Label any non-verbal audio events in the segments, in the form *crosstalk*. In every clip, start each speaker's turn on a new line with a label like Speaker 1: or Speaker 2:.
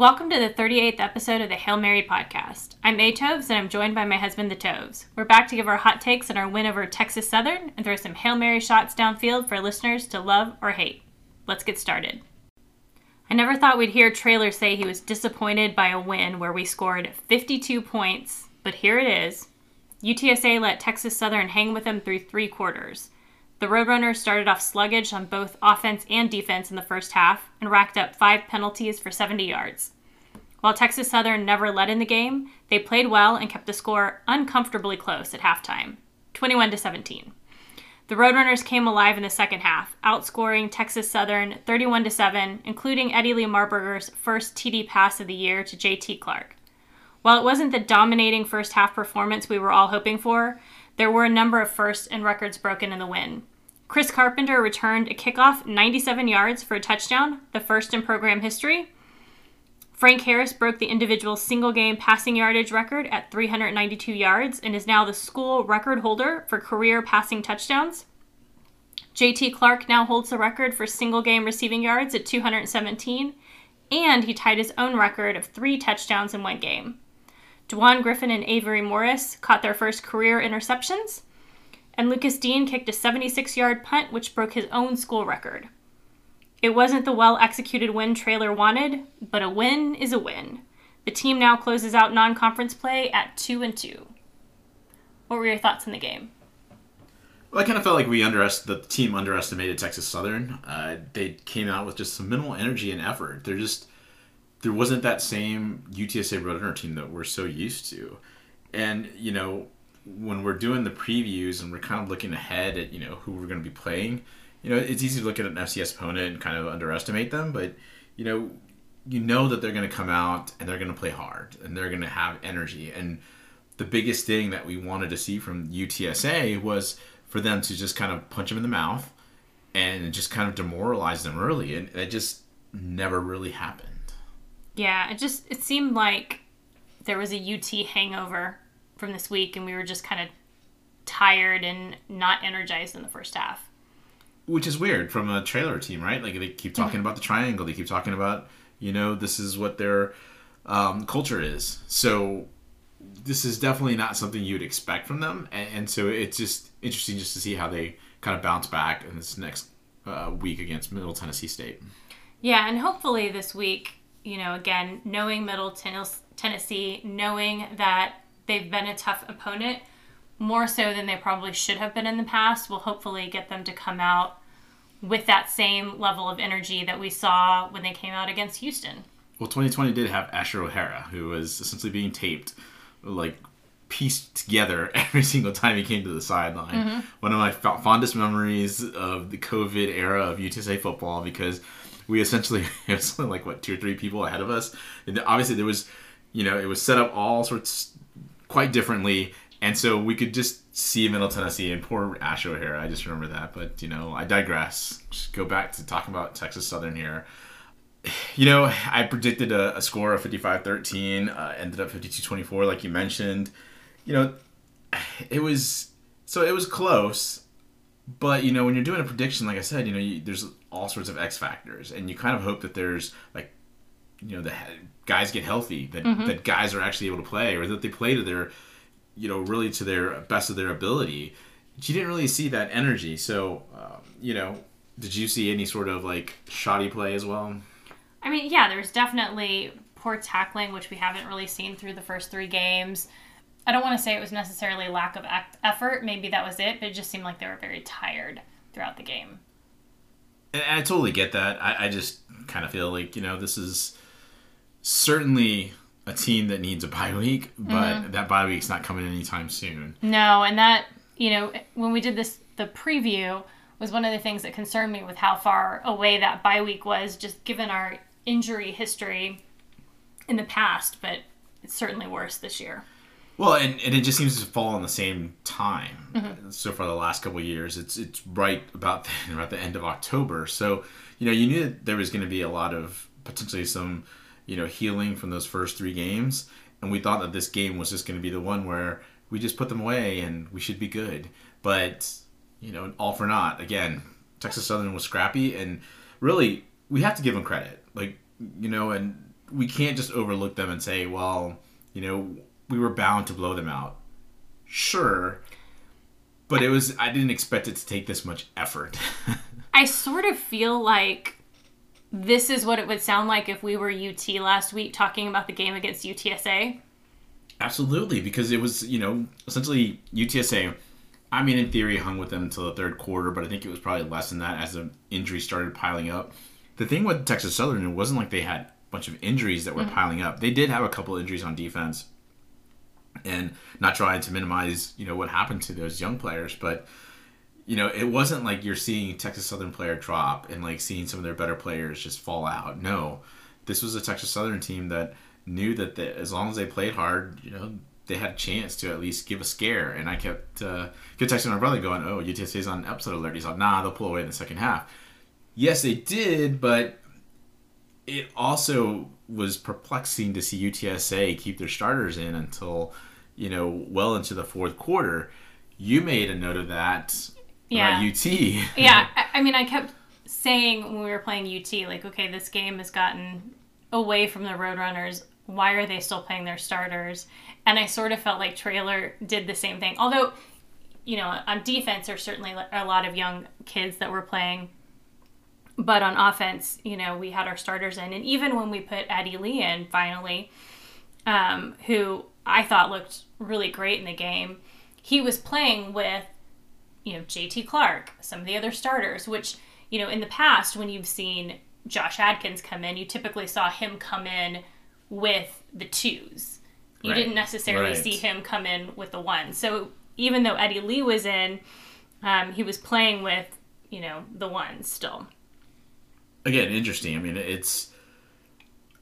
Speaker 1: Welcome to the 38th episode of the Hail Mary podcast. I'm A Toves and I'm joined by my husband, the Toves. We're back to give our hot takes on our win over Texas Southern and throw some Hail Mary shots downfield for listeners to love or hate. Let's get started. I never thought we'd hear Traylor say he was disappointed by a win where we scored 52 points, but here it is. UTSA let Texas Southern hang with them through three quarters. The Roadrunners started off sluggish on both offense and defense in the first half and racked up five penalties for 70 yards. While Texas Southern never led in the game, they played well and kept the score uncomfortably close at halftime, 21 to 17. The Roadrunners came alive in the second half, outscoring Texas Southern 31 to 7, including Eddie Lee Marburger's first TD pass of the year to JT Clark. While it wasn't the dominating first half performance we were all hoping for, there were a number of firsts and records broken in the win. Chris Carpenter returned a kickoff 97 yards for a touchdown, the first in program history. Frank Harris broke the individual single game passing yardage record at 392 yards and is now the school record holder for career passing touchdowns. JT Clark now holds the record for single game receiving yards at 217, and he tied his own record of three touchdowns in one game. Dwan Griffin and Avery Morris caught their first career interceptions, and Lucas Dean kicked a 76 yard punt, which broke his own school record. It wasn't the well executed win Traylor wanted, but a win is a win. The team now closes out non conference play at 2 and 2. What were your thoughts in the game?
Speaker 2: Well, I kind of felt like we underest the team underestimated Texas Southern. Uh, they came out with just some minimal energy and effort. They're just there wasn't that same UTSA Roadrunner team that we're so used to. And, you know, when we're doing the previews and we're kind of looking ahead at, you know, who we're going to be playing, you know, it's easy to look at an FCS opponent and kind of underestimate them, but, you know, you know that they're going to come out and they're going to play hard and they're going to have energy. And the biggest thing that we wanted to see from UTSA was for them to just kind of punch them in the mouth and just kind of demoralize them early. And it just never really happened.
Speaker 1: Yeah, it just it seemed like there was a UT hangover from this week, and we were just kind of tired and not energized in the first half.
Speaker 2: Which is weird from a Traylor team, right? Like they keep talking mm-hmm. about the triangle. They keep talking about you know this is what their um, culture is. So this is definitely not something you'd expect from them, and, and, so it's just interesting just to see how they kind of bounce back in this next uh, week against Middle Tennessee State.
Speaker 1: Yeah, and hopefully this week you know, again, knowing Middle Tennessee, knowing that they've been a tough opponent more so than they probably should have been in the past, We'll hopefully get them to come out with that same level of energy that we saw when they came out against Houston.
Speaker 2: Well, 2020 did have Asher O'Hara, who was essentially being taped, like pieced together *laughs* every single time he came to the sideline. Mm-hmm. One of my fondest memories of the COVID era of UTSA football because we essentially *laughs* it was only like what two or three people ahead of us, and obviously there was, you know, it was set up all sorts quite differently, and so we could just see Middle Tennessee and poor Ash O'Hara. I just remember that, but you know, I digress. Just go back to talking about Texas Southern here. You know, I predicted a, a score of 55-13, uh, ended up 52-24, like you mentioned. You know, it was so it was close, but you know, when you're doing a prediction, like I said, you know, you, there's all sorts of X factors, and you kind of hope that there's like, you know, the guys get healthy, that mm-hmm. that guys are actually able to play, or that they play to their, you know, really to their best of their ability. You didn't really see that energy. So, um, you know, did you see any sort of like shoddy play as well?
Speaker 1: I mean, yeah, there's definitely poor tackling, which we haven't really seen through the first three games. I don't want to say it was necessarily lack of effort. Maybe that was it, but it just seemed like they were very tired throughout the game.
Speaker 2: And I totally get that. I, I just kind of feel like, you know, this is certainly a team that needs a bye week, but mm-hmm. that bye week's not coming anytime soon.
Speaker 1: No, and that, you know, when we did this, the preview was one of the things that concerned me with how far away that bye week was, just given our injury history in the past, but it's certainly worse this year.
Speaker 2: Well, and, and it just seems to fall on the same time. Mm-hmm. So far, the last couple years, it's it's right about the, *laughs* about the end of October. So you know, you knew that there was going to be a lot of potentially some you know healing from those first three games, and we thought that this game was just going to be the one where we just put them away and we should be good. But you know, all for naught. Again, Texas Southern was scrappy, and really, we have to give them credit. Like you know, and we can't just overlook them and say, well, you know, we were bound to blow them out. Sure, but it was I didn't expect it to take this much effort. *laughs*
Speaker 1: I sort of feel like this is what it would sound like if we were UT last week talking about the game against UTSA.
Speaker 2: Absolutely, because it was, you know, essentially UTSA. I mean, in theory, hung with them until the third quarter, but I think it was probably less than that as the injuries started piling up. The thing with Texas Southern, it wasn't like they had a bunch of injuries that were mm-hmm. piling up. They did have a couple injuries on defense, and not trying to minimize, you know, what happened to those young players, but you know, it wasn't like you're seeing Texas Southern player drop and like seeing some of their better players just fall out. No, this was a Texas Southern team that knew that as long as they played hard, you know, they had a chance to at least give a scare. And I kept uh, kept texting my brother, going, "Oh, UTSA's on upset alert." He's like, "Nah, they'll pull away in the second half." Yes, they did, but it also was perplexing to see UTSA keep their starters in until you know well into the fourth quarter. You made a note of that. Yeah. UT.
Speaker 1: yeah, I mean, I kept saying when we were playing UT, like, okay, this game has gotten away from the Roadrunners why are they still playing their starters? And I sort of felt like Traylor did the same thing. Although, you know, on defense, there's certainly a lot of young kids that were playing. But on offense, you know, we had our starters in. And even when we put Eddie Lee in finally, um, who I thought looked really great in the game, he was playing with, you know, JT Clark, some of the other starters, which, you know, in the past, when you've seen Josh Adkins come in, you typically saw him come in with the twos. You right. didn't necessarily right. see him come in with the ones. So even though Eddie Lee was in, um, he was playing with, you know, the ones still.
Speaker 2: Again, interesting. I mean, it's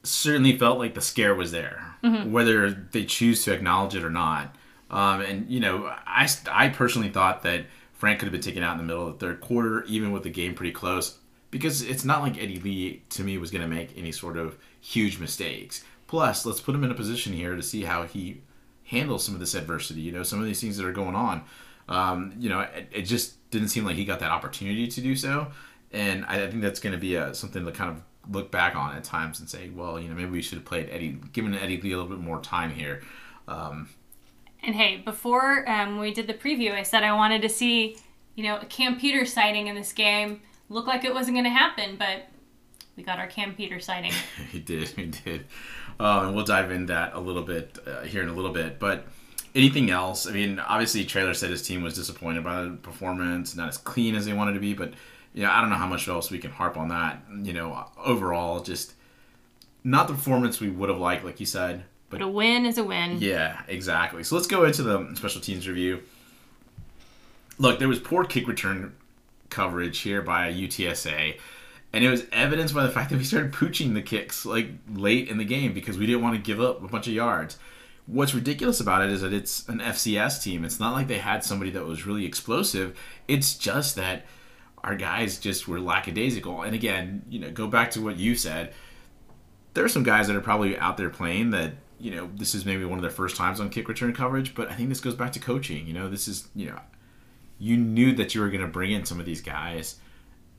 Speaker 2: certainly felt like the scare was there, mm-hmm. whether they choose to acknowledge it or not. Um, and, you know, I, I personally thought that Frank could have been taken out in the middle of the third quarter, even with the game pretty close, because it's not like Eddie Lee, to me, was going to make any sort of huge mistakes. Plus, let's put him in a position here to see how he handles some of this adversity. You know, some of these things that are going on. Um, you know, it, it, just didn't seem like he got that opportunity to do so, and I, I think that's going to be a, something to kind of look back on at times and say, well, you know, maybe we should have played Eddie, given Eddie Lee a little bit more time here. Um,
Speaker 1: and hey, before um, we did the preview, I said I wanted to see, you know, a Cam Peters sighting in this game. Looked like it wasn't going to happen, but we got our Cam Peters sighting. *laughs*
Speaker 2: he did. He did. Um, and we'll dive in that a little bit uh, here in a little bit. But anything else? I mean, obviously, Traylor said his team was disappointed by the performance, not as clean as they wanted to be. But you know, I don't know how much else we can harp on that. You know, overall, just not the performance we would have liked, like you said.
Speaker 1: But, a win is a win.
Speaker 2: Yeah, exactly. So let's go into the special teams review. Look, there was poor kick return coverage here by UTSA and it was evidenced by the fact that we started pooching the kicks like late in the game because we didn't want to give up a bunch of yards. What's ridiculous about it is that it's an FCS team. It's not like they had somebody that was really explosive. It's just that our guys just were lackadaisical. And again, you know, go back to what you said. There are some guys that are probably out there playing that you know this is maybe one of their first times on kick return coverage, but I think this goes back to coaching. You know, this is you know, you knew that you were going to bring in some of these guys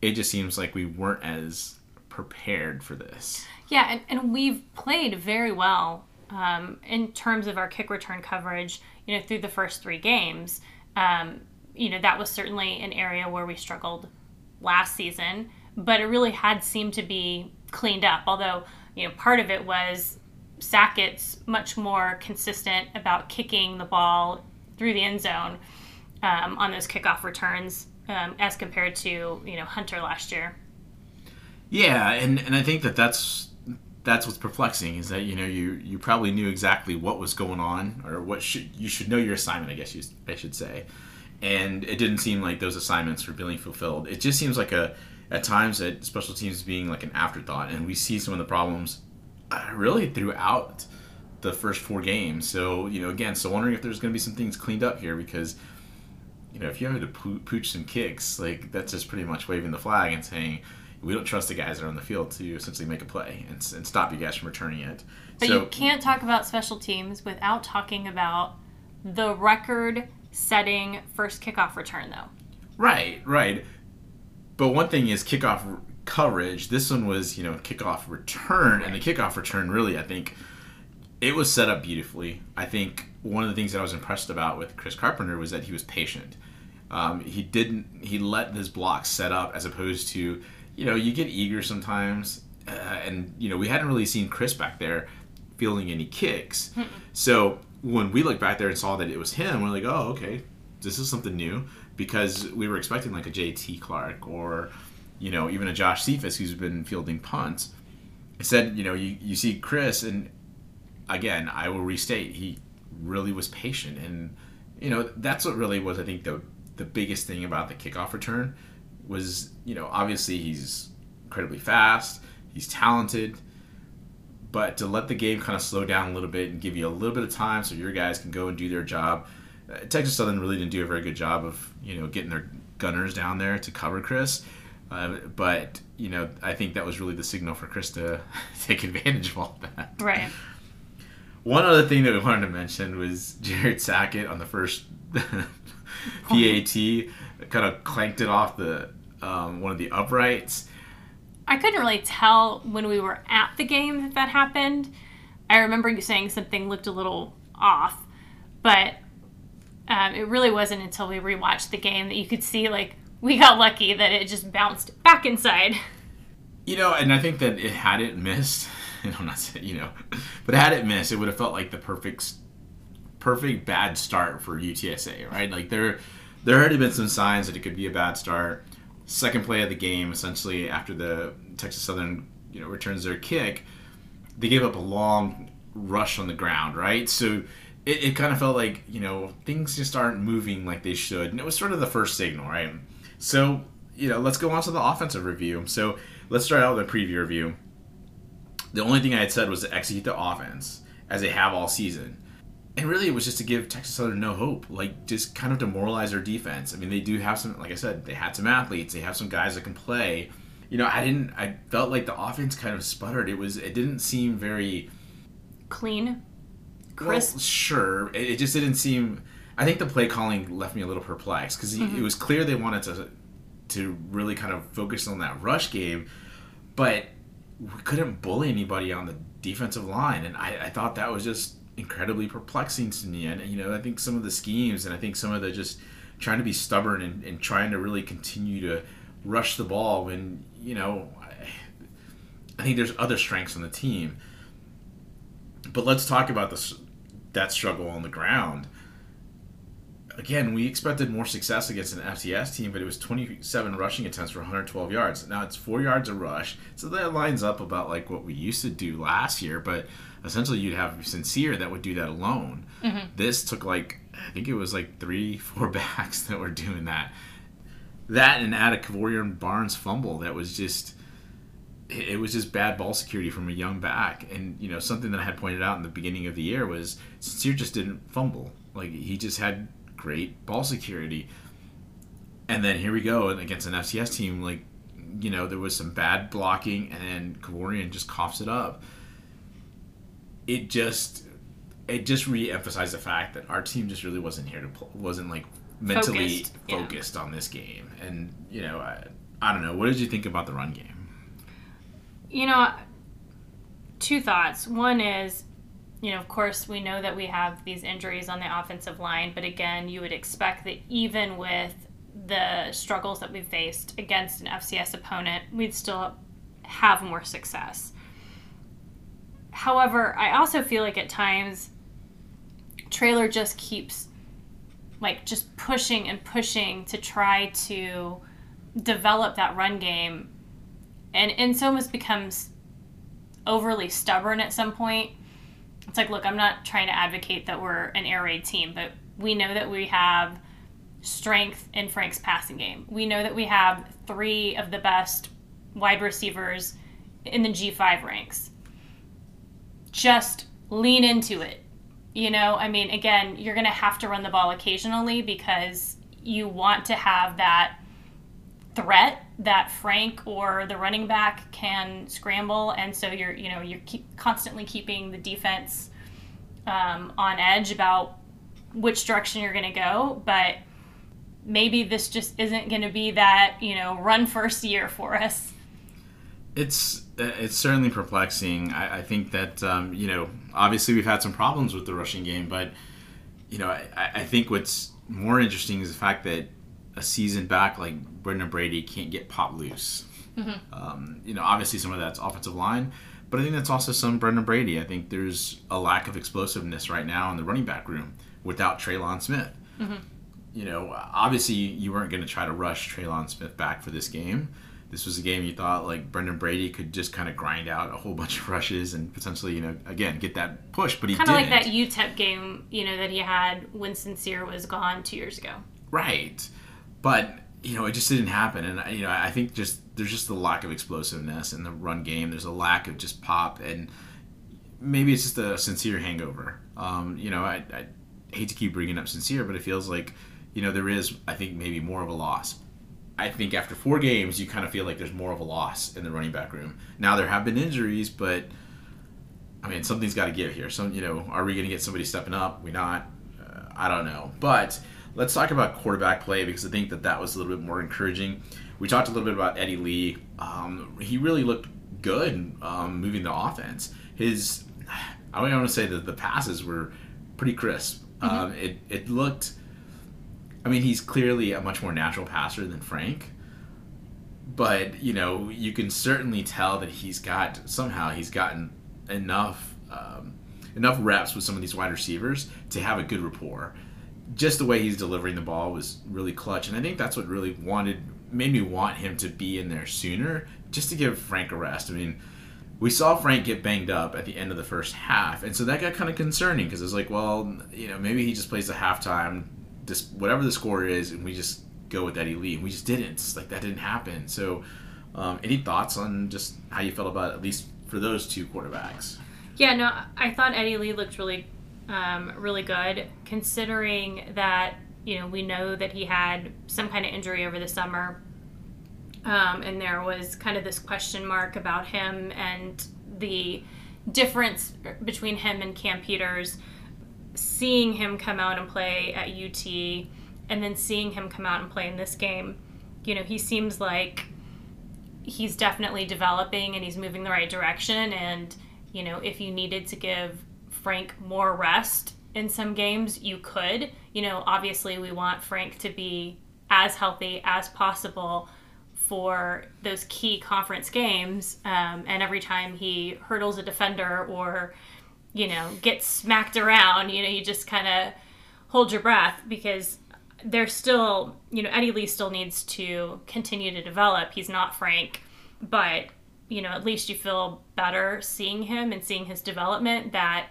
Speaker 2: it just seems like we weren't as prepared for this.
Speaker 1: Yeah, and, and we've played very well um, in terms of our kick return coverage, you know, through the first three games. Um, you know, that was certainly an area where we struggled last season, but it really had seemed to be cleaned up. Although, you know, part of it was Sackett's much more consistent about kicking the ball through the end zone um, on those kickoff returns um, as compared to you know Hunter last year.
Speaker 2: Yeah, and and I think that that's that's what's perplexing is that you know you you probably knew exactly what was going on or what should you should know your assignment I guess you I should say, and it didn't seem like those assignments were being fulfilled. It just seems like a at times that special teams being like an afterthought, and we see some of the problems really throughout the first four games. So you know again, so wondering if there's going to be some things cleaned up here because you know, if you have to pooch some kicks, like that's just pretty much waving the flag and saying we don't trust the guys that are on the field to essentially make a play and, and stop you guys from returning it.
Speaker 1: But so, you can't talk about special teams without talking about the record-setting first kickoff return, though.
Speaker 2: Right, right. But one thing is kickoff coverage. This one was, you know, kickoff return, and the kickoff return really, I think, it was set up beautifully. I think one of the things that I was impressed about with Chris Carpenter was that he was patient. Um, he didn't. He let his block set up as opposed to, you know, you get eager sometimes, uh, and you know we hadn't really seen Chris back there feeling any kicks. so when we looked back there and saw that it was him, we're like, oh, okay, this is something new because we were expecting like a JT Clark or, you know, even a Josh Cephus who's been fielding punts. I said, you know, you, you see Chris, and again, I will restate, he really was patient. And, you know, that's what really was, I think, the, the biggest thing about the kickoff return was, you know, obviously he's incredibly fast, he's talented, but to let the game kind of slow down a little bit and give you a little bit of time so your guys can go and do their job. Uh, Texas Southern really didn't do a very good job of you know getting their gunners down there to cover Chris. Uh, but you know, I think that was really the signal for Chris to *laughs* take advantage of all that.
Speaker 1: Right.
Speaker 2: One other thing that we wanted to mention was Jared Sackett on the first *laughs* PAT kind of clanked it off the um, one of the uprights.
Speaker 1: I couldn't really tell when we were at the game that that happened. I remember you saying something looked a little off, but um, it really wasn't until we rewatched the game that you could see like we got lucky that it just bounced back inside.
Speaker 2: You know, and I think that it had it missed. *laughs* And I'm not saying you know, *laughs* but had it missed, it would have felt like the perfect, perfect bad start for UTSA, right? Like there, there had already been some signs that it could be a bad start. Second play of the game, essentially after the Texas Southern, you know, returns their kick, they gave up a long rush on the ground, right? So it, it kind of felt like you know things just aren't moving like they should, and it was sort of the first signal, right? So you know, let's go on to the offensive review. So let's start out with a preview review. The only thing I had said was to execute the offense as they have all season. And really, it was just to give Texas Southern no hope, like just kind of demoralize their defense. I mean, they do have some, like I said, they had some athletes, they have some guys that can play. You know, I didn't, I felt like the offense kind of sputtered. It was, it didn't seem very
Speaker 1: Clean, crisp.
Speaker 2: Well, sure, it, it just didn't seem. I think the play calling left me a little perplexed because it mm-hmm. was clear they wanted to to really kind of focus on that rush game, but we couldn't bully anybody on the defensive line, and I, I thought that was just incredibly perplexing to me. And you know, I think some of the schemes, and I think some of the just trying to be stubborn and, and trying to really continue to rush the ball when you know, I, I think there's other strengths on the team. But let's talk about this that struggle on the ground. Again, we expected more success against an FCS team, but it was 27 rushing attempts for 112 yards. Now it's four yards a rush, so that lines up about like what we used to do last year. But essentially, you'd have Sincere that would do that alone. Mm-hmm. This took like I think it was like three, *laughs* four backs that were doing that. That and add a Kevorian Barnes fumble that was just it was just bad ball security from a young back. And you know something that I had pointed out in the beginning of the year was Sincere just didn't fumble. Like he just had great ball security. And then here we go and against an FCS team. Like you know there was some bad blocking, and Kevorian just coughs it up. It just it just re-emphasized the fact that our team just really wasn't here to pl- wasn't like mentally
Speaker 1: Focused, yeah.
Speaker 2: focused on this game. And you know I, I don't know. What did you think about the run game?
Speaker 1: You know, two thoughts. One is, you know, of course, we know that we have these injuries on the offensive line, but again, you would expect that even with the struggles that we've faced against an FCS opponent, we'd still have more success. However, I also feel like at times Traylor just keeps like just pushing and pushing to try to develop that run game and and so almost becomes overly stubborn at some point. It's like, look, I'm not trying to advocate that we're an air raid team, but we know that we have strength in Frank's passing game. We know that we have three of the best wide receivers in the G5 ranks. Just lean into it. You know, I mean, again, you're going to have to run the ball occasionally because you want to have that threat that Frank or the running back can scramble, and so you're you know you're keep constantly keeping the defense um, on edge about which direction you're going to go. But maybe this just isn't going to be that you know run first year for us.
Speaker 2: It's it's certainly perplexing. I, I think that um, you know obviously we've had some problems with the rushing game, but you know I, I think what's more interesting is the fact that a season back like Brenden Brady can't get pop loose. Mm-hmm. Um, you know obviously some of that's offensive line, but I think that's also some Brenden Brady. I think there's a lack of explosiveness right now in the running back room without Trelon Smith. Mm-hmm. You know obviously you weren't going to try to rush Trelon Smith back for this game this was a game you thought like Brenden Brady could just kind of grind out a whole bunch of rushes and potentially, you know, again get that push, but he
Speaker 1: kind of like that UTEP game, you know, that he had when Sincere was gone two years ago.
Speaker 2: Right, but you know, it just didn't happen, and you know, I think just there's just the lack of explosiveness in the run game. There's a lack of just pop, and maybe it's just a Sincere hangover. Um, you know, I, I hate to keep bringing up Sincere, but it feels like you know there is, I think, maybe more of a loss I think after four games, you kind of feel like there's more of a loss in the running back room. Now there have been injuries, but I mean something's got to give here. Some, you know, are we going to get somebody stepping up? We not. Uh, I don't know. But let's talk about quarterback play because I think that that was a little bit more encouraging. We talked a little bit about Eddie Lee. Um, he really looked good um, moving the offense. His, I don't want to say that the passes were pretty crisp. Mm-hmm. Um, it it looked I mean, he's clearly a much more natural passer than Frank. But, you know, you can certainly tell that he's got, somehow, he's gotten enough. Um, enough reps with some of these wide receivers to have a good rapport. Just the way he's delivering the ball was really clutch, and I think that's what really wanted made me want him to be in there sooner, just to give Frank a rest. I mean, we saw Frank get banged up at the end of the first half, and so that got kind of concerning because it's like, well, you know, maybe he just plays the halftime just whatever the score is, and we just go with Eddie Lee. And we just didn't. Like that didn't happen. So, um, any thoughts on just how you felt about at least for those two quarterbacks?
Speaker 1: Yeah, no, I thought Eddie Lee looked really, um, really good, considering that you know we know that he had some kind of injury over the summer, um, and there was kind of this question mark about him and the difference between him and Cam Peters seeing him come out and play at UT and then seeing him come out and play in this game, you know, he seems like he's definitely developing and he's moving the right direction. And, you know, if you needed to give Frank more rest in some games, you could. You know, obviously, we want Frank to be as healthy as possible for those key conference games. Um, and every time he hurdles a defender or you know, gets smacked around, you know, you just kind of hold your breath because there's still, you know, Eddie Lee still needs to continue to develop. He's not Frank, but, you know, at least you feel better seeing him and seeing his development that,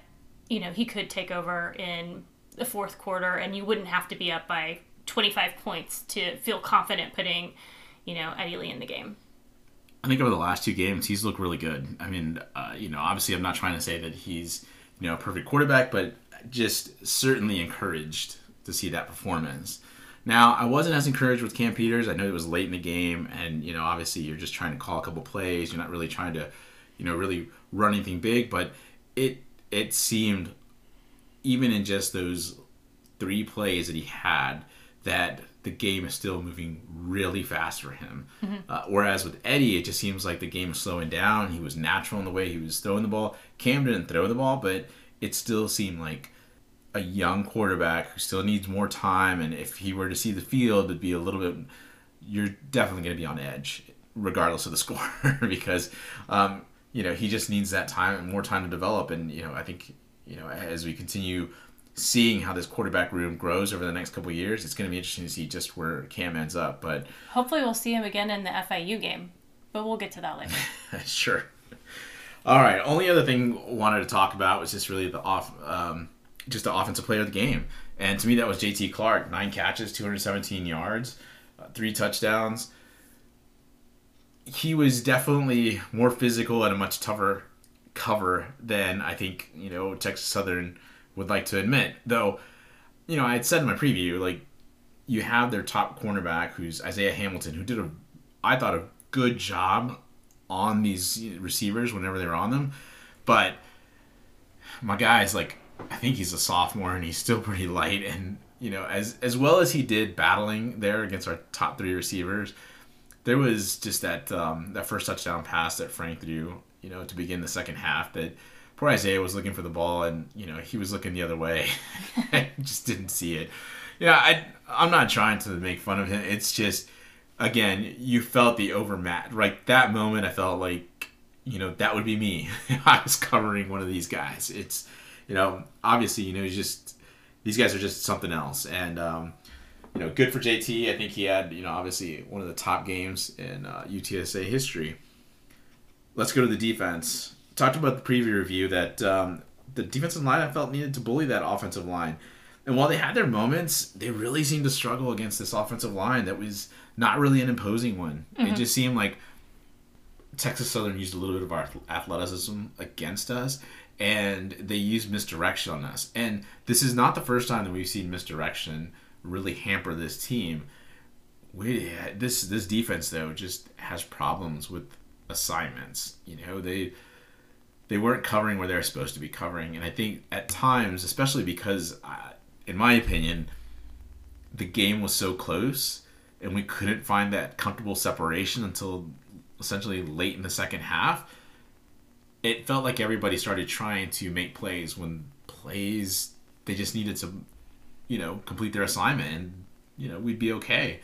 Speaker 1: you know, he could take over in the fourth quarter and you wouldn't have to be up by 25 points to feel confident putting, you know, Eddie Lee in the game.
Speaker 2: I think over the last two games, he's looked really good. I mean, uh, you know, obviously, I'm not trying to say that he's you know a perfect quarterback, but just certainly encouraged to see that performance. Now, I wasn't as encouraged with Cam Peters. I know it was late in the game, and you know, obviously, you're just trying to call a couple plays. You're not really trying to, you know, really run anything big. But it it seemed, even in just those three plays that he had, that the game is still moving really fast for him. Mm-hmm. Uh, whereas with Eddie, it just seems like the game is slowing down. He was natural in the way he was throwing the ball. Cam didn't throw the ball, but it still seemed like a young quarterback who still needs more time. And if he were to see the field, it'd be a little bit. You're definitely going to be on edge, regardless of the *laughs* score, because um, you know he just needs that time and more time to develop. And you know, I think you know as we continue seeing how this quarterback room grows over the next couple years, it's going to be interesting to see just where Cam ends up. But
Speaker 1: hopefully, we'll see him again in the FIU game. But we'll get to that later. *laughs*
Speaker 2: sure. All right. Only other thing I wanted to talk about was just really the off, um, just the offensive player of the game, and to me that was J.T. Clark. Nine catches, 217 yards, uh, three touchdowns. He was definitely more physical and a much tougher cover than I think you know Texas Southern would like to admit. Though, you know, I had said in my preview, like, you have their top cornerback, who's Isaiah Hamilton, who did a, I thought, a good job on these receivers whenever they were on them. But my guy is like, I think he's a sophomore and he's still pretty light. And, you know, as, as well as he did battling there against our top three receivers, there was just that um, that first touchdown pass that Frank threw, you know, to begin the second half. That poor Isaiah was looking for the ball, and you know he was looking the other way, *laughs* just didn't see it. Yeah, I I'm not trying to make fun of him. It's just again, you felt the overmatch. Right, that moment, I felt like you know that would be me. *laughs* I was covering one of these guys. It's you know obviously you know just these guys are just something else, and um, you know, good for JT. I think he had, you know, obviously one of the top games in uh, UTSA history. Let's go to the defense. Talked about the preview review that um, the defensive line I felt needed to bully that offensive line. And while they had their moments, they really seemed to struggle against this offensive line that was not really an imposing one. Mm-hmm. It just seemed like Texas Southern used a little bit of our athleticism against us, and they used misdirection on us. And this is not the first time that we've seen misdirection really hamper this team. We this this defense though just has problems with assignments. You know they they weren't covering where they're supposed to be covering, and I think at times, especially because, uh, in my opinion, the game was so close and we couldn't find that comfortable separation until essentially late in the second half. It felt like everybody started trying to make plays when plays they just needed to you know, complete their assignment and, you know, we'd be okay.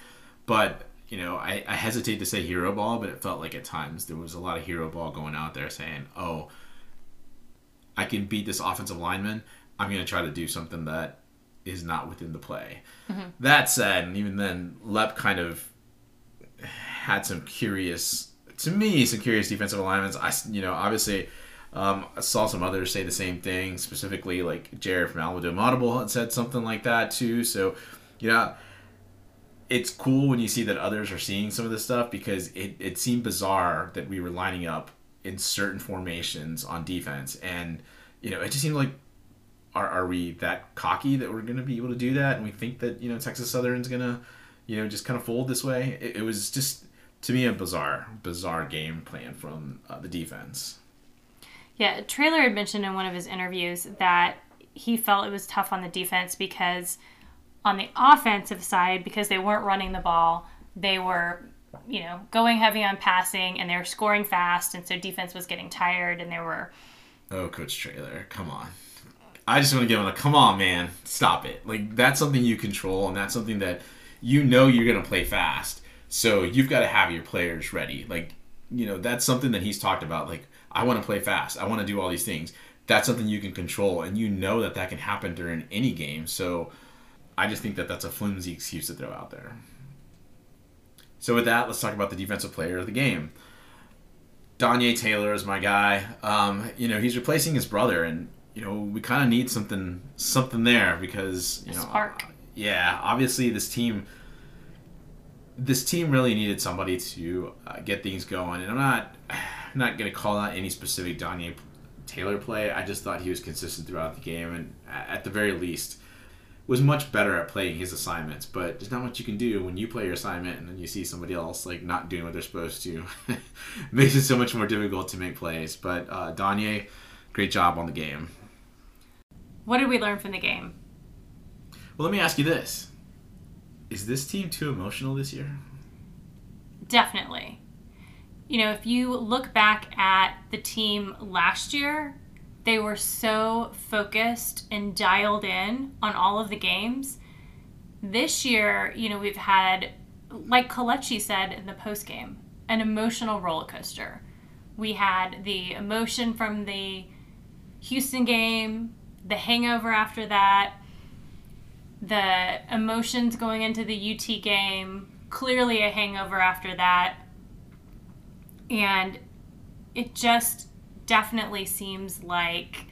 Speaker 2: But, you know, I, I hesitate to say hero ball, but it felt like at times there was a lot of hero ball going out there saying, oh, I can beat this offensive lineman. I'm going to try to do something that is not within the play. Mm-hmm. That said, and even then, Loepp kind of had some curious, to me, some curious defensive alignments. I, you know, obviously um, I saw some others say the same thing, specifically like Jared from Alamodome Audible had said something like that too. So, you know, it's cool when you see that others are seeing some of this stuff because it, it seemed bizarre that we were lining up in certain formations on defense. And, you know, it just seemed like, are, are we that cocky that we're going to be able to do that? And we think that, you know, Texas Southern's going to, you know, just kind of fold this way. It, it, was just, to me, a bizarre, bizarre game plan from uh, the defense.
Speaker 1: Yeah, Traylor had mentioned in one of his interviews that he felt it was tough on the defense because on the offensive side, because they weren't running the ball, they were, you know, going heavy on passing and they were scoring fast, and so defense was getting tired, and there were.
Speaker 2: Oh, Coach Traylor, come on. I just want to give him a come on, man, stop it. Like that's something you control, and that's something that you know you're gonna play fast. So you've got to have your players ready. Like, you know, that's something that he's talked about. Like, I want to play fast. I want to do all these things. That's something you can control, and you know that that can happen during any game. So I just think that that's a flimsy excuse to throw out there. So with that, let's talk about the defensive player of the game. Danye Taylor is my guy. Um, you know, he's replacing his brother, and you know we kind of need something something there because you know,
Speaker 1: spark.
Speaker 2: yeah, obviously this team this team really needed somebody to uh, get things going, and I'm not not going to call out any specific Danye Taylor play. I just thought he was consistent throughout the game, and at the very least, was much better at playing his assignments. But there's not much you can do when you play your assignment and then you see somebody else like not doing what they're supposed to. *laughs* Makes it so much more difficult to make plays. But uh, great job on the game.
Speaker 1: What did we learn from the game?
Speaker 2: Well, let me ask you this: Is this team too emotional this year?
Speaker 1: Definitely you know, if you look back at the team last year, they were so focused and dialed in on all of the games. This year, you know, we've had, like Kelechi said in the post game, an emotional roller coaster. We had the emotion from the Houston game, the hangover after that, the emotions going into the UT game, clearly a hangover after that and it just definitely seems like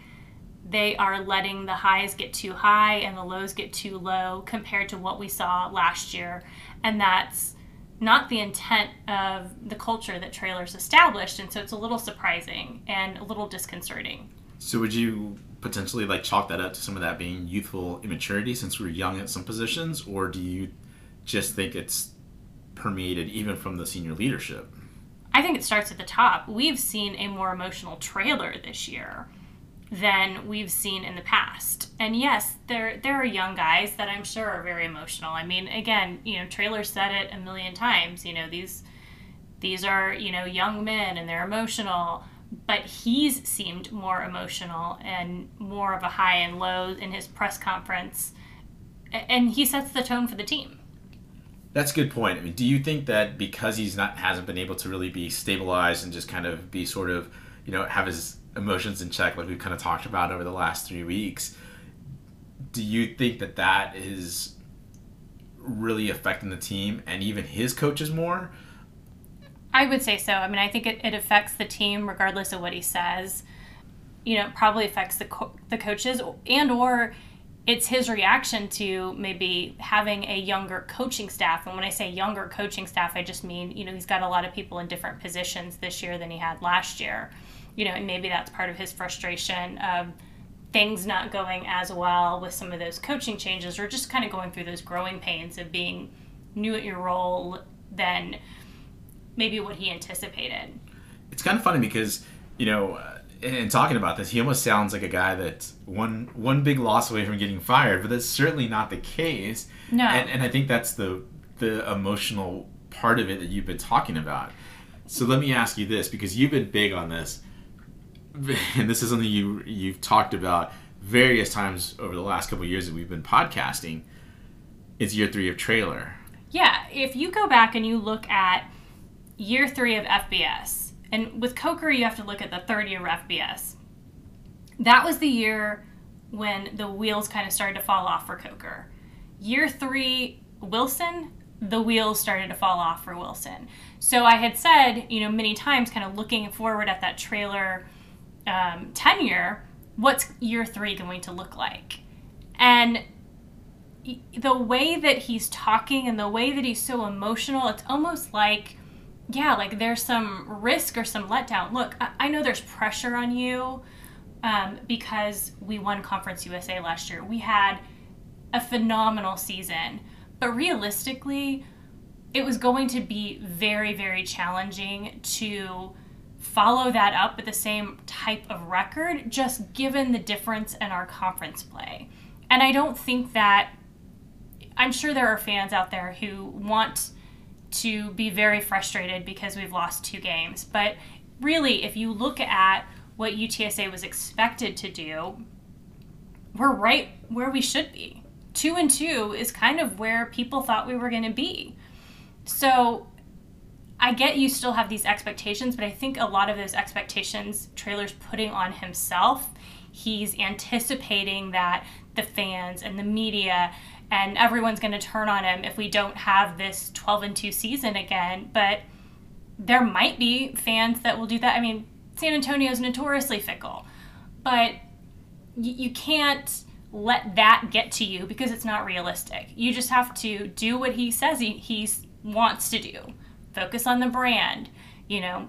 Speaker 1: they are letting the highs get too high and the lows get too low compared to what we saw last year. And that's not the intent of the culture that Traylor's established. And so it's a little surprising and a little disconcerting.
Speaker 2: So would you potentially like chalk that up to some of that being youthful immaturity since we're young at some positions, or do you just think it's permeated even from the senior leadership?
Speaker 1: I think it starts at the top. We've seen a more emotional Traylor this year than we've seen in the past. And yes, there there are young guys that I'm sure are very emotional. I mean, again, you know, Traylor said it a million times. You know, these these are, you know, young men and they're emotional. But he's seemed more emotional and more of a high and low in his press conference. And he sets the tone for the team.
Speaker 2: That's a good point. I mean, do you think that because he's not hasn't been able to really be stabilized and just kind of be sort of, you know, have his emotions in check, like we've kind of talked about over the last three weeks, do you think that that is really affecting the team and even his coaches more?
Speaker 1: I would say so. I mean, I think it, it affects the team regardless of what he says. You know, it probably affects the co- the coaches and or it's his reaction to maybe having a younger coaching staff. And when I say younger coaching staff, I just mean, you know, he's got a lot of people in different positions this year than he had last year. You know, and maybe that's part of his frustration of things not going as well with some of those coaching changes or just kind of going through those growing pains of being new at your role than maybe what he anticipated.
Speaker 2: It's kind of funny because, you know, and talking about this, he almost sounds like a guy that's one one big loss away from getting fired, but that's certainly not the case.
Speaker 1: No.
Speaker 2: And, and I think that's the the emotional part of it that you've been talking about. So let me ask you this, because you've been big on this, *laughs* and this is something you you've talked about various times over the last couple years that we've been podcasting. It's year three of Traylor.
Speaker 1: Yeah, if you go back and you look at year three of FBS, and with Coker, you have to look at the third year of FBS. That was the year when the wheels kind of started to fall off for Coker. Year three, Wilson, the wheels started to fall off for Wilson. So I had said, you know, many times, kind of looking forward at that Traylor um, tenure, what's year three going to look like? And the way that he's talking and the way that he's so emotional, it's almost like yeah, like there's some risk or some letdown. Look, I, I know there's pressure on you um, because we won Conference USA last year. We had a phenomenal season, but realistically, it was going to be very, very challenging to follow that up with the same type of record, just given the difference in our conference play. And I don't think that, I'm sure there are fans out there who want to be very frustrated because we've lost two games. But really, if you look at what UTSA was expected to do, we're right where we should be. Two and two is kind of where people thought we were going to be. So I get you still have these expectations, but I think a lot of those expectations Traylor's putting on himself. He's anticipating that the fans and the media and everyone's going to turn on him if we don't have this 12 and 2 season again. But there might be fans that will do that. I mean, San Antonio is notoriously fickle, but you can't let that get to you because it's not realistic. You just have to do what he says he, he wants to do. Focus on the brand, you know,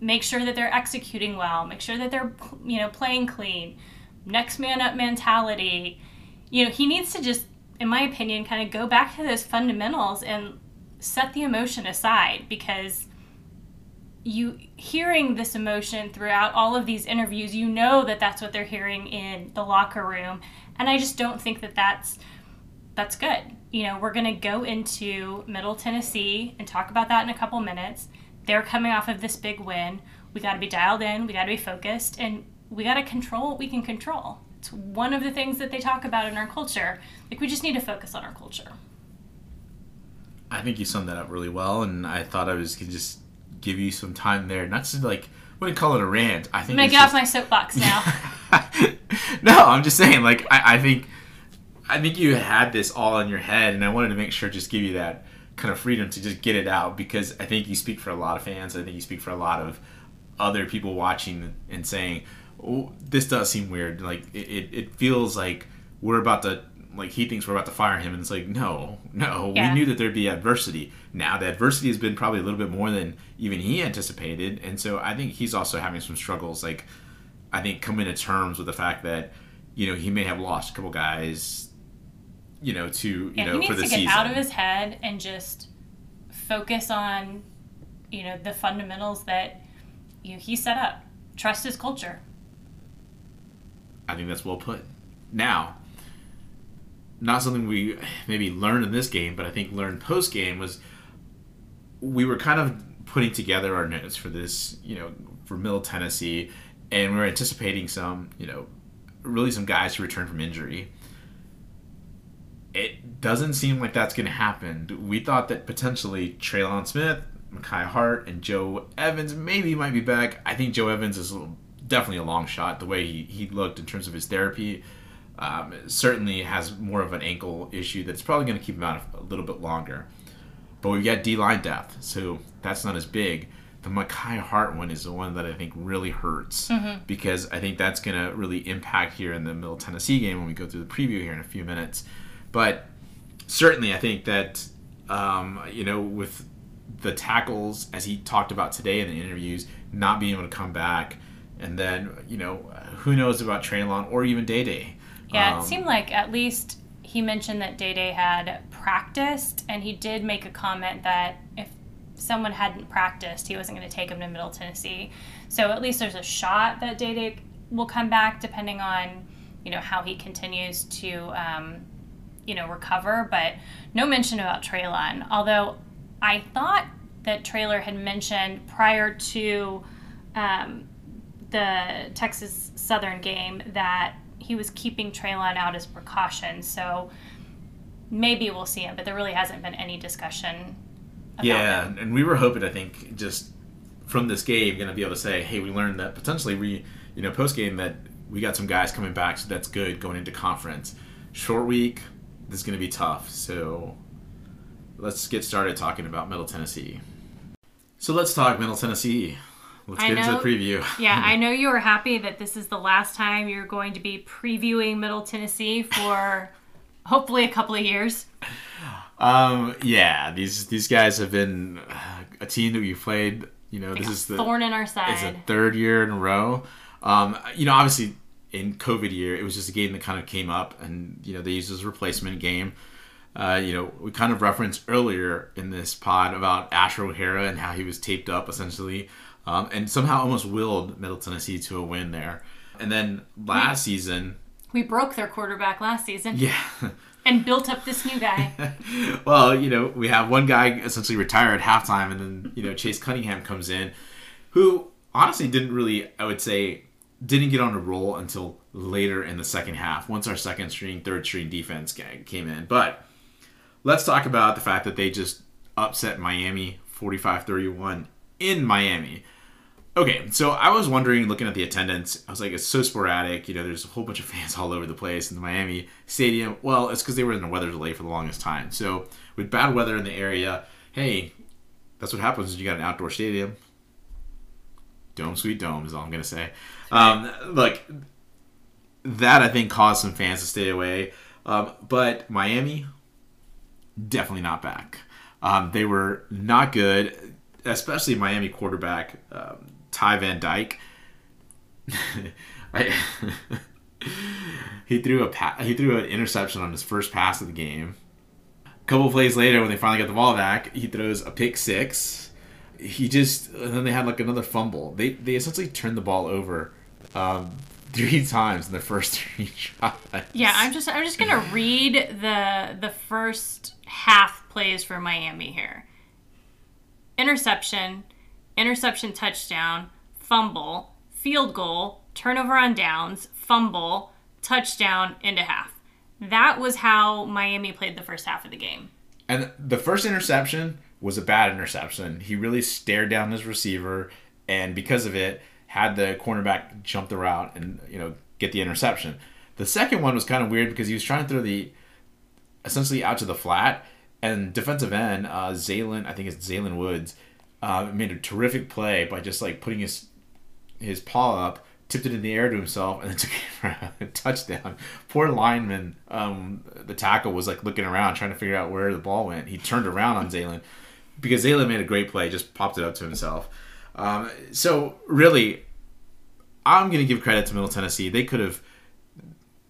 Speaker 1: make sure that they're executing well, make sure that they're, you know, playing clean, next man up mentality. You know, he needs to just in my opinion, kind of go back to those fundamentals and set the emotion aside because you hearing this emotion throughout all of these interviews you know that that's what they're hearing in the locker room. And i just don't think that that's that's good. You know we're going to go into middle tennessee and talk about that in a couple minutes. They're coming off of this big win. We got to be dialed in. We got to be focused. And we got to control what we can control it's one of the things that they talk about in our culture. Like, we just need to focus on our culture.
Speaker 2: I think you summed that up really well, and I thought I was going to just give you some time there, not to like, wouldn't call it a rant. I think
Speaker 1: I'm gonna get just... off my soapbox now. *laughs*
Speaker 2: no, I'm just saying, like, I, I think, I think you had this all in your head, and I wanted to make sure just give you that kind of freedom to just get it out because I think you speak for a lot of fans. I think you speak for a lot of other people watching and saying, this does seem weird. Like it, it feels like we're about to like he thinks we're about to fire him and it's like no no. Yeah. we knew that there'd be adversity. Now the adversity has been probably a little bit more than even he anticipated and so i think he's also having some struggles like i think coming to terms with the fact that you know he may have lost a couple guys you know to you
Speaker 1: yeah,
Speaker 2: know
Speaker 1: he
Speaker 2: the
Speaker 1: to
Speaker 2: season
Speaker 1: get out of his head and just focus on you know the fundamentals that you know, he set up. Trust his culture
Speaker 2: I think that's well put. Now, not something we maybe learned in this game, but I think learned post game was we were kind of putting together our notes for this, you know, for Middle Tennessee, and we were anticipating some, you know, really some guys to return from injury. It doesn't seem like that's going to happen. We thought that potentially Trelon Smith, Makai Hart, and Joe Evans maybe might be back. I think Joe Evans is definitely a long shot. The way he, he looked in terms of his therapy um, certainly has more of an ankle issue that's probably going to keep him out a little bit longer. But we've got D line depth, so that's not as big. The Makai Hart one is the one that I think really hurts mm-hmm. because I think that's going to really impact here in the Middle Tennessee game when we go through the preview here in a few minutes. But certainly, I think that um, you know with the tackles as he talked about today in the interviews not being able to come back, and then you know who knows about Treylon or even Day Day.
Speaker 1: Yeah, um, it seemed like at least he mentioned that Day Day had practiced, and he did make a comment that if someone hadn't practiced, he wasn't going to take him to Middle Tennessee. So at least there's a shot that Day Day will come back, depending on you know how he continues to um, you know recover. But no mention about Treylon. Although I thought that Traylor had mentioned prior to um, the Texas Southern game that he was keeping Treylon out as precaution. So maybe we'll see him, but there really hasn't been any discussion.
Speaker 2: yeah,
Speaker 1: him.
Speaker 2: and we were hoping, I think, just from this game, going to be able to say, hey, we learned that potentially we, you know, post game that we got some guys coming back, so that's good going into conference. Short week, this is going to be tough. So let's get started talking about Middle Tennessee. So let's talk Middle Tennessee. Let's I get know, into the preview. *laughs*
Speaker 1: yeah, I *laughs* know you are happy that this is the last time you're going to be previewing Middle Tennessee for *laughs* hopefully a couple of years.
Speaker 2: Um, yeah, these these guys have been a team that we played. You know, this is the
Speaker 1: thorn in our side.
Speaker 2: It's a third year in a row. Um, you know, obviously in COVID year, it was just a game that kind of came up, and you know they used as a replacement game. Uh, you know, we kind of referenced earlier in this pod about Asher O'Hara and how he was taped up essentially um, and somehow almost willed Middle Tennessee to a win there. And then last we, season,
Speaker 1: we broke their quarterback last season.
Speaker 2: Yeah.
Speaker 1: and built up this new guy. *laughs*
Speaker 2: well, you know, we have one guy essentially retire at halftime, and then you know Chase Cunningham comes in, who honestly didn't really, I would say, didn't get on a roll until later in the second half. Once our second string, third string defense came in, but let's talk about the fact that they just upset Miami 45-31 in Miami. Okay, so I was wondering, looking at the attendance, I was like, it's so sporadic. You know, there's a whole bunch of fans *laughs* all over the place in the Miami Stadium. Well, it's because they were in a weather delay for the longest time. So with bad weather in the area, hey, that's what happens when you got an outdoor stadium. Dome, sweet dome is all I'm gonna say. Um, look, that I think caused some fans to stay away. Um, but Miami, definitely not back. Um, they were not good, especially Miami quarterback. Um, Ty Van Dyke. *laughs* *laughs* he threw a pa- he threw an interception on his first pass of the game. A couple plays later, when they finally got the ball back, he throws a pick six. He just and then they had like another fumble. They they essentially turned the ball over um, three *laughs* times in the first three.
Speaker 1: Yeah, I'm just I'm just gonna read the the first half plays for Miami here. Interception, interception touchdown, fumble, field goal, turnover on downs, fumble, touchdown into half. That was how Miami played the first half of the game.
Speaker 2: And the first interception was a bad interception. He really stared down his receiver and because of it had the cornerback jump the route and you know get the interception. The second one was kind of weird because he was trying to throw the essentially out to the flat and defensive end uh, Zaylen, I think it's Zaylen Woods, uh, made a terrific play by just like putting his his paw up, tipped it in the air to himself, and then *laughs* took it for a touchdown. Poor lineman, um, the tackle was like looking around trying to figure out where the ball went. He turned around on Zaylen because Zaylen made a great play, just popped it up to himself. Um, so really, I'm gonna give credit to Middle Tennessee. They could have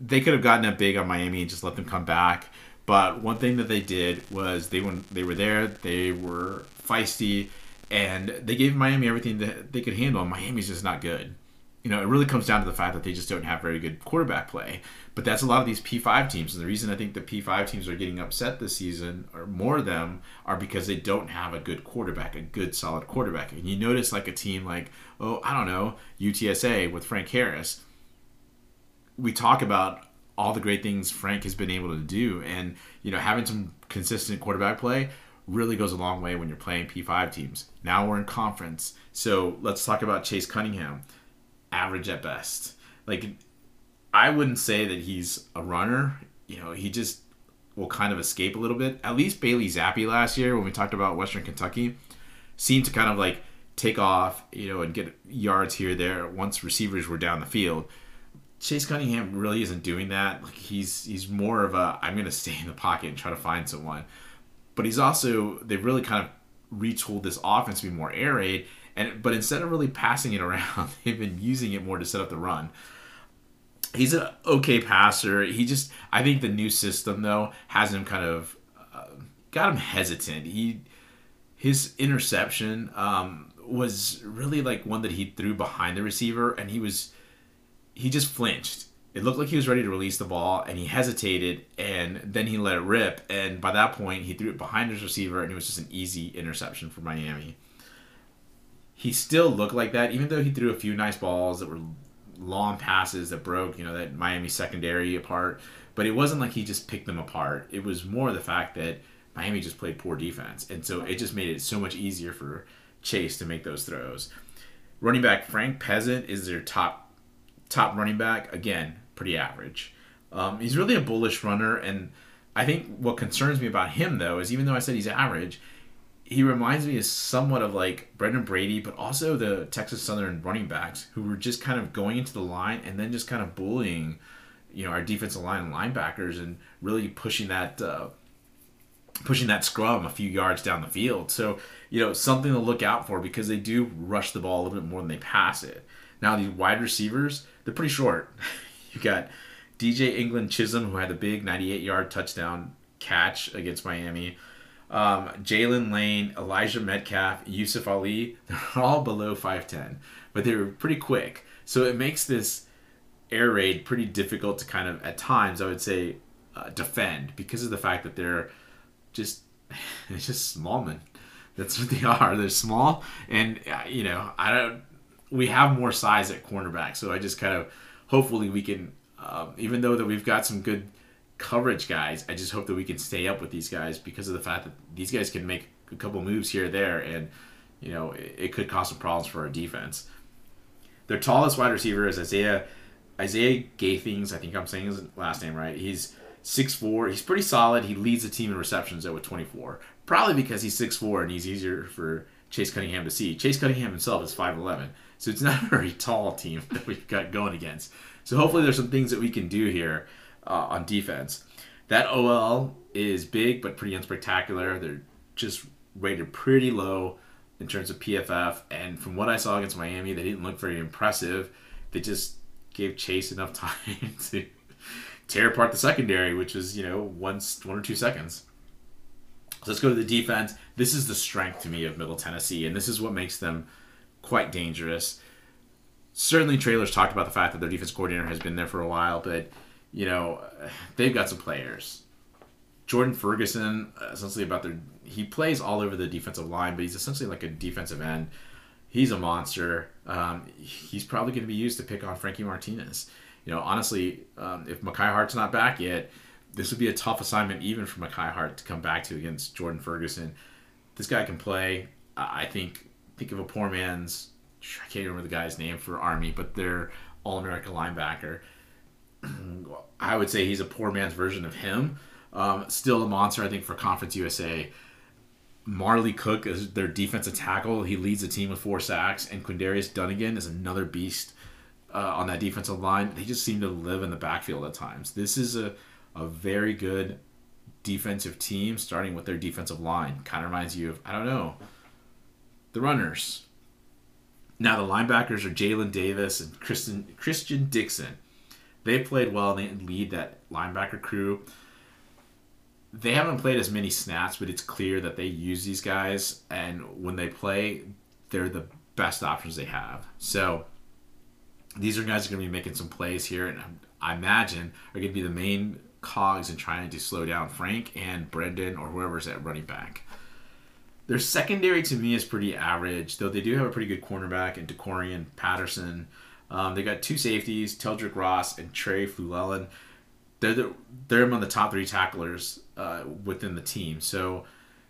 Speaker 2: they could have gotten up big on Miami and just let them come back. But one thing that they did was they when they were there, they were feisty and they gave Miami everything that they could handle. And Miami's just not good. you know, it really comes down to the fact that they just don't have very good quarterback play. But that's a lot of these P5 teams. And the reason I think the P5 teams are getting upset this season, or more of them, are because they don't have a good quarterback, a good, solid quarterback. And you notice like a team like, oh, I don't know, UTSA with Frank Harris. We talk about all the great things Frank has been able to do. And, you know, having some consistent quarterback play really goes a long way when you're playing P5 teams. Now we're in conference. So let's talk about Chase Cunningham average at best. Like, I wouldn't say that he's a runner. You know, he just will kind of escape a little bit. At least Bailey Zappe last year, when we talked about Western Kentucky, seemed to kind of like take off, you know, and get yards here there once receivers were down the field. Chase Cunningham really isn't doing that. Like he's he's more of a I'm going to stay in the pocket and try to find someone. But he's also they've really kind of retooled this offense to be more air raid and but instead of really passing it around, *laughs* they've been using it more to set up the run. He's an okay passer. He just I think the new system though has him kind of uh, got him hesitant. He his interception um, was really like one that he threw behind the receiver, and he was he just flinched. It looked like he was ready to release the ball, and he hesitated, and then he let it rip. And by that point, he threw it behind his receiver, and it was just an easy interception for Miami he still looked like that, even though he threw a few nice balls that were long passes that broke, you know, that Miami secondary apart. But it wasn't like he just picked them apart. It was more the fact that Miami just played poor defense. And so it just made it so much easier for Chase to make those throws. Running back Frank Peasant is their top top running back. Again, pretty average. Um, he's really a bullish runner, and I think what concerns me about him though is even though I said he's average, he reminds me of somewhat of like Brenden Brady, but also the Texas Southern running backs who were just kind of going into the line and then just kind of bullying, you know, our defensive line linebackers and really pushing that uh, pushing that scrum a few yards down the field. So you know something to look out for because they do rush the ball a little bit more than they pass it. Now these wide receivers, they're pretty short. *laughs* you got DJ England Chisholm who had a big 98 yard touchdown catch against Miami um, Jalen Lane, Elijah Metcalf, Yusuf Ali, *laughs* they're all below 5'10, but they were pretty quick. So it makes this air raid pretty difficult to kind of, at times, I would say, uh, defend because of the fact that they're just, *laughs* it's just small men. That's what they are. They're small, and uh, you know, I don't. We have more size at cornerback, so I just kind of, hopefully, we can. Um, even though that we've got some good coverage guys. I just hope that we can stay up with these guys because of the fact that these guys can make a couple moves here there, and you know it, it could cause some problems for our defense. Their tallest wide receiver is Isaiah Isaiah Gathings. I think I'm saying his last name right. He's 6'4". He's pretty solid. He leads the team in receptions though with 24. Probably because he's 6'4", and he's easier for Chase Cunningham to see. Chase Cunningham himself is 5'11", so it's *laughs* not a very tall team *laughs* that we've got going against. So hopefully there's some things that we can do here uh, on defense. That OL is big but pretty unspectacular. They're just rated pretty low in terms of PFF. And from what I saw against Miami, they didn't look very impressive. They just gave Chase enough *laughs* time to tear apart the secondary, which was, you know, once one or two seconds. So let's go to the defense. This is the strength to me of Middle Tennessee, and this is what makes them quite dangerous. Certainly, Traylor's talked about the fact that their defense coordinator has been there for a while, but you know, they've got some players. Jordan Ferguson, essentially about their, he plays all over the defensive line, but he's essentially like a defensive end. He's a monster. Um, he's probably going to be used to pick on Frankie Martinez. You know, honestly, um, if Mekhi Hart's not back yet, this would be a tough assignment even for Mekhi Hart to come back to against Jordan Ferguson. This guy can play. I think think of a poor man's. I can't remember the guy's name for Army, but they're All American linebacker. *clears throat* I would say he's a poor man's version of him. Um, still a monster, I think, for Conference USA. Marley Cook is their defensive tackle. He leads the team with four sacks, and Quindarius Dunnigan is another beast uh, on that defensive line. They just seem to live in the backfield at times. This is a, a very good defensive team, starting with their defensive line. Kind of reminds you of, I don't know, the runners. Now, the linebackers are Jalen Davis and Christian, Christian Dixon they played well and they lead that linebacker crew. They haven't played as many snaps, but it's clear that they use these guys, and when they play, they're the best options they have. So these are guys are going to be making some plays here, and I imagine are going to be the main cogs in trying to slow down Frank and Brenden or whoever's at running back. Their secondary to me is pretty average, though they do have a pretty good cornerback in DeCorian Patterson. Um, they got two safeties, Teldrick Ross and Trey Fluellen. They're, the, they're among the top three tacklers uh, within the team. So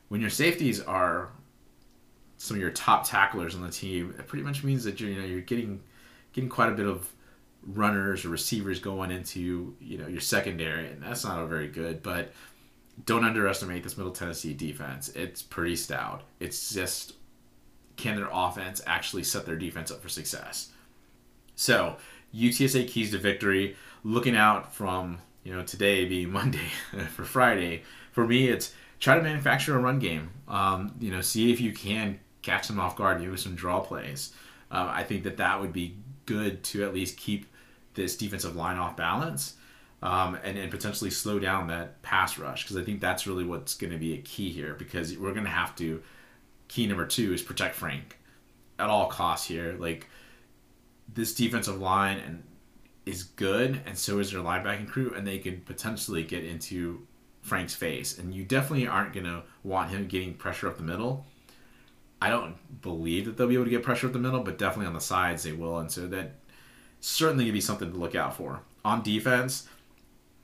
Speaker 2: when your safeties are some of your top tacklers on the team, it pretty much means that you're you know you're getting getting quite a bit of runners or receivers going into you know your secondary, and that's not very good. But don't underestimate this Middle Tennessee defense. It's pretty stout. It's just can their offense actually set their defense up for success? So UTSA keys to victory. Looking out from you know today being *laughs* Monday for Friday. For me, it's try to manufacture a run game. Um, you know, see if you can catch them off guard, maybe some draw plays. Uh, I think that that would be good to at least keep this defensive line off balance um, and, and potentially slow down that pass rush because I think that's really what's going to be a key here because we're going to have to. Key number two is protect Frank at all costs here. Like this defensive line and is good, and so is their linebacking crew, and they could potentially get into Frank's face. And you definitely aren't going to want him getting pressure up the middle. I don't believe that they'll be able to get pressure up the middle, but definitely on the sides they will. And so that certainly going to be something to look out for. On defense,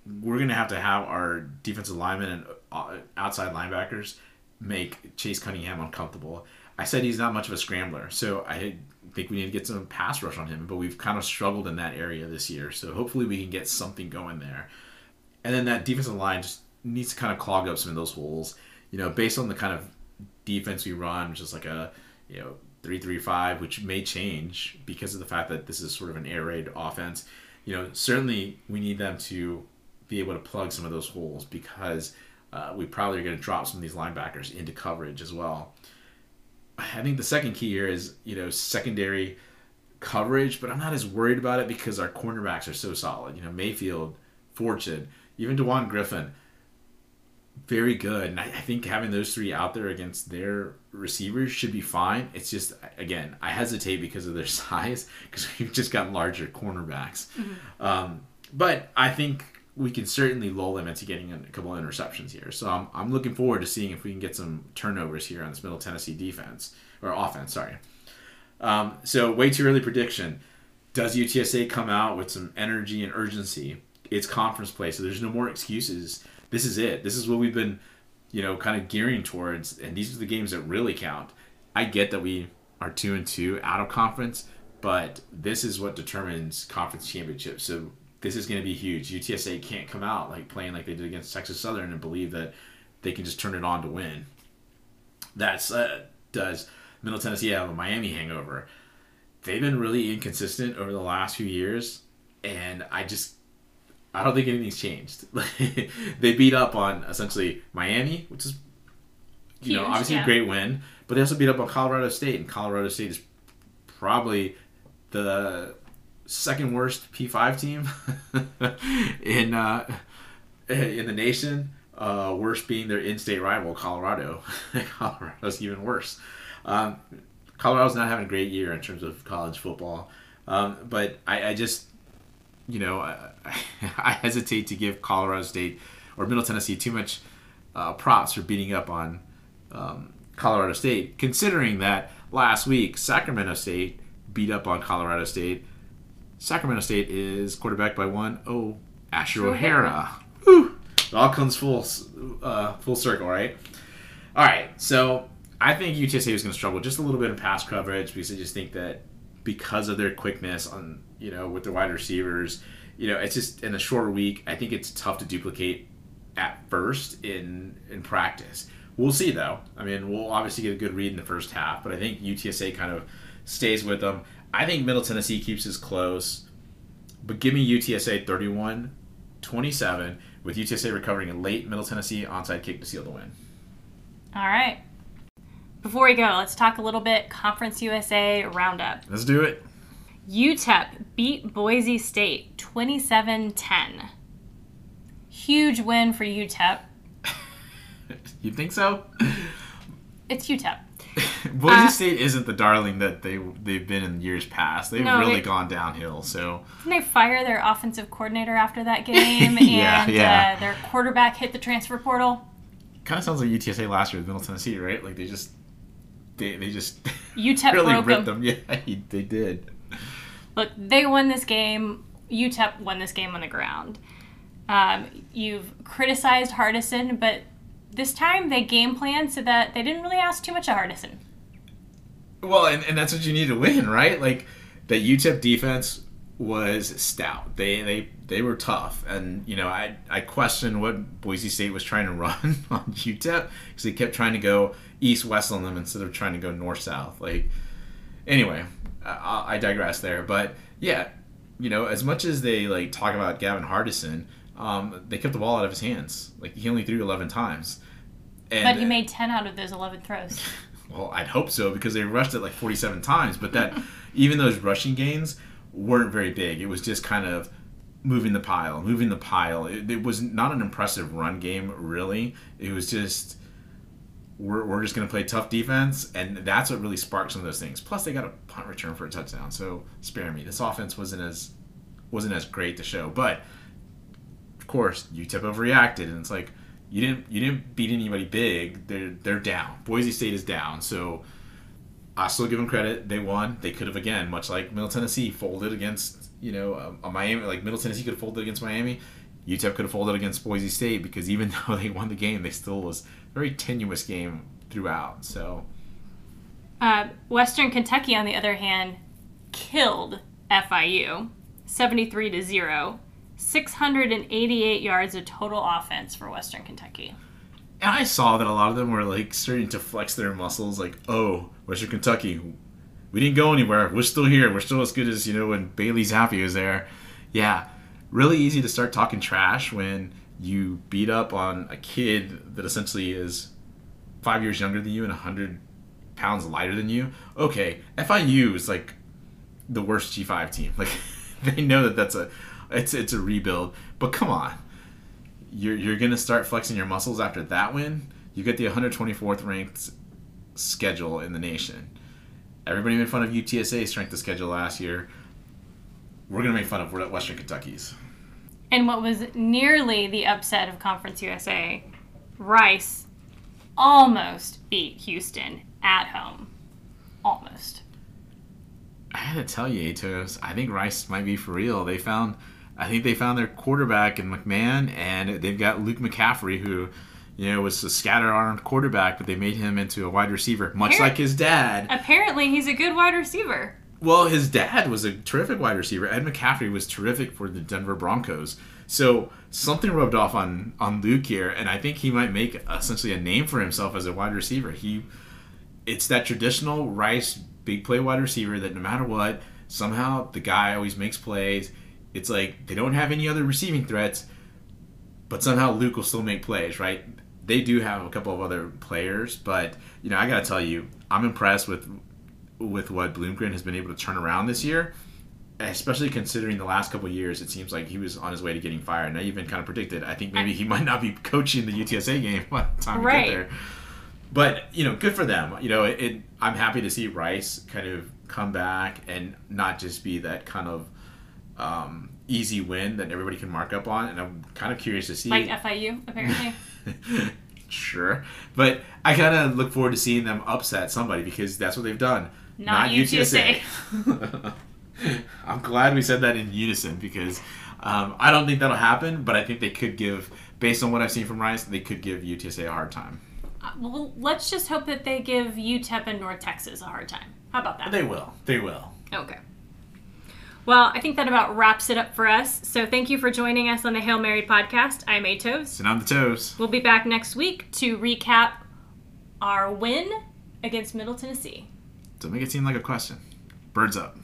Speaker 2: we're going to have to have our defensive linemen and uh, outside linebackers make Chase Cunningham uncomfortable. I said he's not much of a scrambler, so I think we need to get some pass rush on him, but we've kind of struggled in that area this year. So hopefully we can get something going there. And then that defensive line just needs to kind of clog up some of those holes. You know, based on the kind of defense we run, which is like a you know three three five, which may change because of the fact that this is sort of an air raid offense. You know, certainly we need them to be able to plug some of those holes because uh, we probably are going to drop some of these linebackers into coverage as well. I think the second key here is you know secondary coverage, but I'm not as worried about it because our cornerbacks are so solid. You know, Mayfield, Fortune, even Dewan Griffin very good. And I, I, think having those three out there against their receivers should be fine. It's just, again, I hesitate because of their *laughs* size because we've just got larger cornerbacks. Mm-hmm. Um, but I think we can certainly lull them into getting a couple of interceptions here. So I'm, I'm looking forward to seeing if we can get some turnovers here on this Middle Tennessee defense or offense. Sorry. Um, so way too early prediction. Does UTSA come out with some energy and urgency? It's conference play, so there's no more excuses this is it. This is what we've been, you know, kind of gearing towards, and these are the games that really count. I get that we are two and two out of conference, but this is what determines conference championships. So this is going to be huge. UTSA can't come out like playing like they did against Texas Southern and believe that they can just turn it on to win. That's uh, does Middle Tennessee have a Miami hangover? They've been really inconsistent over the last few years, and I just I don't think anything's changed. *laughs* they beat up on essentially Miami, which is you Huge, know obviously yeah. a great win, but they also beat up on Colorado State, and Colorado State is probably the second worst P5 team *laughs* in uh, in the nation. Uh, worst being their in-state rival, Colorado. *laughs* Colorado's even worse. Um, Colorado's not having a great year in terms of college football, um, but I, I just you know, I, *laughs* I, hesitate to give Colorado State or Middle Tennessee too much uh, props for beating up on um, Colorado State, considering that last week Sacramento State beat up on Colorado State. Sacramento State is quarterbacked by one oh Asher O'Hara. Whew. It all comes full uh, full circle, right? All right, so I think UTSA is going to struggle just a little bit in pass coverage because I just think that because of their quickness on you know with the wide receivers, you know it's just in a short week. I think it's tough to duplicate at first in in practice. We'll see though. I mean, we'll obviously get a good read in the first half, but I think UTSA kind of stays with them. I think Middle Tennessee keeps this close, but give me UTSA 31 27 with UTSA recovering a late Middle Tennessee onside kick to seal the win.
Speaker 1: All right. Before we go, let's talk a little bit Conference USA roundup.
Speaker 2: Let's do it.
Speaker 1: UTEP beat Boise State 27 10. Huge win for UTEP. *laughs*
Speaker 2: you think so?
Speaker 1: It's UTEP. *laughs*
Speaker 2: Boise
Speaker 1: Uh,
Speaker 2: State isn't the darling that they they've been in years past. They've
Speaker 1: No,
Speaker 2: really
Speaker 1: they-
Speaker 2: gone downhill. So
Speaker 1: Didn't they fire their offensive coordinator after that *laughs* game?
Speaker 2: Yeah,
Speaker 1: and
Speaker 2: yeah.
Speaker 1: Uh, their quarterback hit the transfer portal.
Speaker 2: kind of sounds like UTSA last year with Middle Tennessee, right? Like they just they they just *laughs*
Speaker 1: UTEP
Speaker 2: really ripped
Speaker 1: them.
Speaker 2: them. Yeah, he- they did.
Speaker 1: Look, they won this game. UTEP won this game on the ground. Um, you've criticized Hardison, but this time they game planned so that they didn't really ask too much of Hardison.
Speaker 2: Well, and, and that's what you need to win, right? Like the UTEP defense was stout. They they they were tough, and you know I I question what Boise State was trying to *laughs* run on UTEP because they kept trying to go east west on them instead of trying to go north south. Like anyway, I, I digress there, but yeah, you know as much as they like talk about Gavin Hardison, um, they kept the ball out of his hands. Like he only threw eleven times. And,
Speaker 1: But he made 10 out of those 11 throws. *laughs*
Speaker 2: well, I'd hope so because they rushed it like 47 times. But that, *laughs* even those rushing gains weren't very big. It was just kind of moving the pile, moving the pile. It, it was not an impressive run game, really. It was just we're, we're just going to play tough defense, and that's what really sparked some of those things. Plus, they got a punt return for a touchdown, so spare me. This offense wasn't as wasn't as great to show, but course, UTEP overreacted, and it's like you didn't you didn't beat anybody big. They're they're down. Boise State is down, so I still give them credit. They won. They could have again, much like Middle Tennessee, folded against you know a, a Miami. Like Middle Tennessee could have folded against Miami. UTEP could have folded against Boise State because even *laughs* though they won the game, they still was a very tenuous game throughout. So
Speaker 1: Uh, Western Kentucky, on the other hand, killed FIU 73 to 0. 688 yards of total offense for Western Kentucky.
Speaker 2: And I saw that a lot of them were like starting to flex their muscles, like, oh, Western Kentucky, we didn't go anywhere. We're still here. We're still as good as, you know, when Bailey Zappe was there. Yeah, really easy to start talking trash when you beat up on a kid that essentially is five years younger than you and 100 pounds lighter than you. Okay, FIU is like the worst G5 team. *laughs* Like, they know that that's a, it's, it's a rebuild. But come on you're, you're going to start flexing your muscles after that win. You get the 124th ranked schedule in the nation. Everybody made fun of UTSA's strength of schedule last year. We're going to make fun of Western Kentucky's.
Speaker 1: And what was nearly the upset of Conference USA, Rice almost beat Houston at home. Almost.
Speaker 2: I had to tell you, Atos, I think Rice might be for real. They found, I think they found their quarterback in McMahon, and they've got Luke McCaffrey, who, you know, was a scatter-armed quarterback, but they made him into a wide receiver, much like his dad.
Speaker 1: Apparently, he's a good wide receiver.
Speaker 2: Well, his dad was a terrific wide receiver. Ed McCaffrey was terrific for the Denver Broncos. So something rubbed off on on Luke here, and I think he might make essentially a name for himself as a wide receiver. He, it's that traditional Rice big play wide receiver that no matter what, somehow the guy always makes plays. It's like they don't have any other receiving threats, but somehow Luke will still make plays, right? They do have a couple of other players, but you know I gotta tell you, I'm impressed with with what Bloomgren has been able to turn around this year, especially considering the last couple of years, it seems like he was on his way to getting fired. And I even kind of predicted, I think maybe he might not be coaching the UTSA game by the time
Speaker 1: Right.
Speaker 2: we get there. But you know, good for them. You know, it, it. I'm happy to see Rice kind of come back and not just be that kind of um, easy win that everybody can mark up on. And I'm kind of curious to see
Speaker 1: Like FIU, apparently. *laughs*
Speaker 2: sure. But I kind of look forward to seeing them upset somebody because that's what they've done.
Speaker 1: Not UTSA.
Speaker 2: I'm glad we said that in unison because um, I don't think that'll happen, but I think they could give, based on what I've seen from Rice, they could give UTSA a hard time.
Speaker 1: Uh, well, let's just hope that they give UTEP and North Texas a hard time. How about that?
Speaker 2: They will. They will.
Speaker 1: Okay. Well, I think that about wraps it up for us. So thank you for joining us on the Hail Mary podcast. I'm A
Speaker 2: Toes. And I'm the Toes.
Speaker 1: We'll be back next week to recap our win against Middle Tennessee.
Speaker 2: Don't make it seem like a question. Birds up.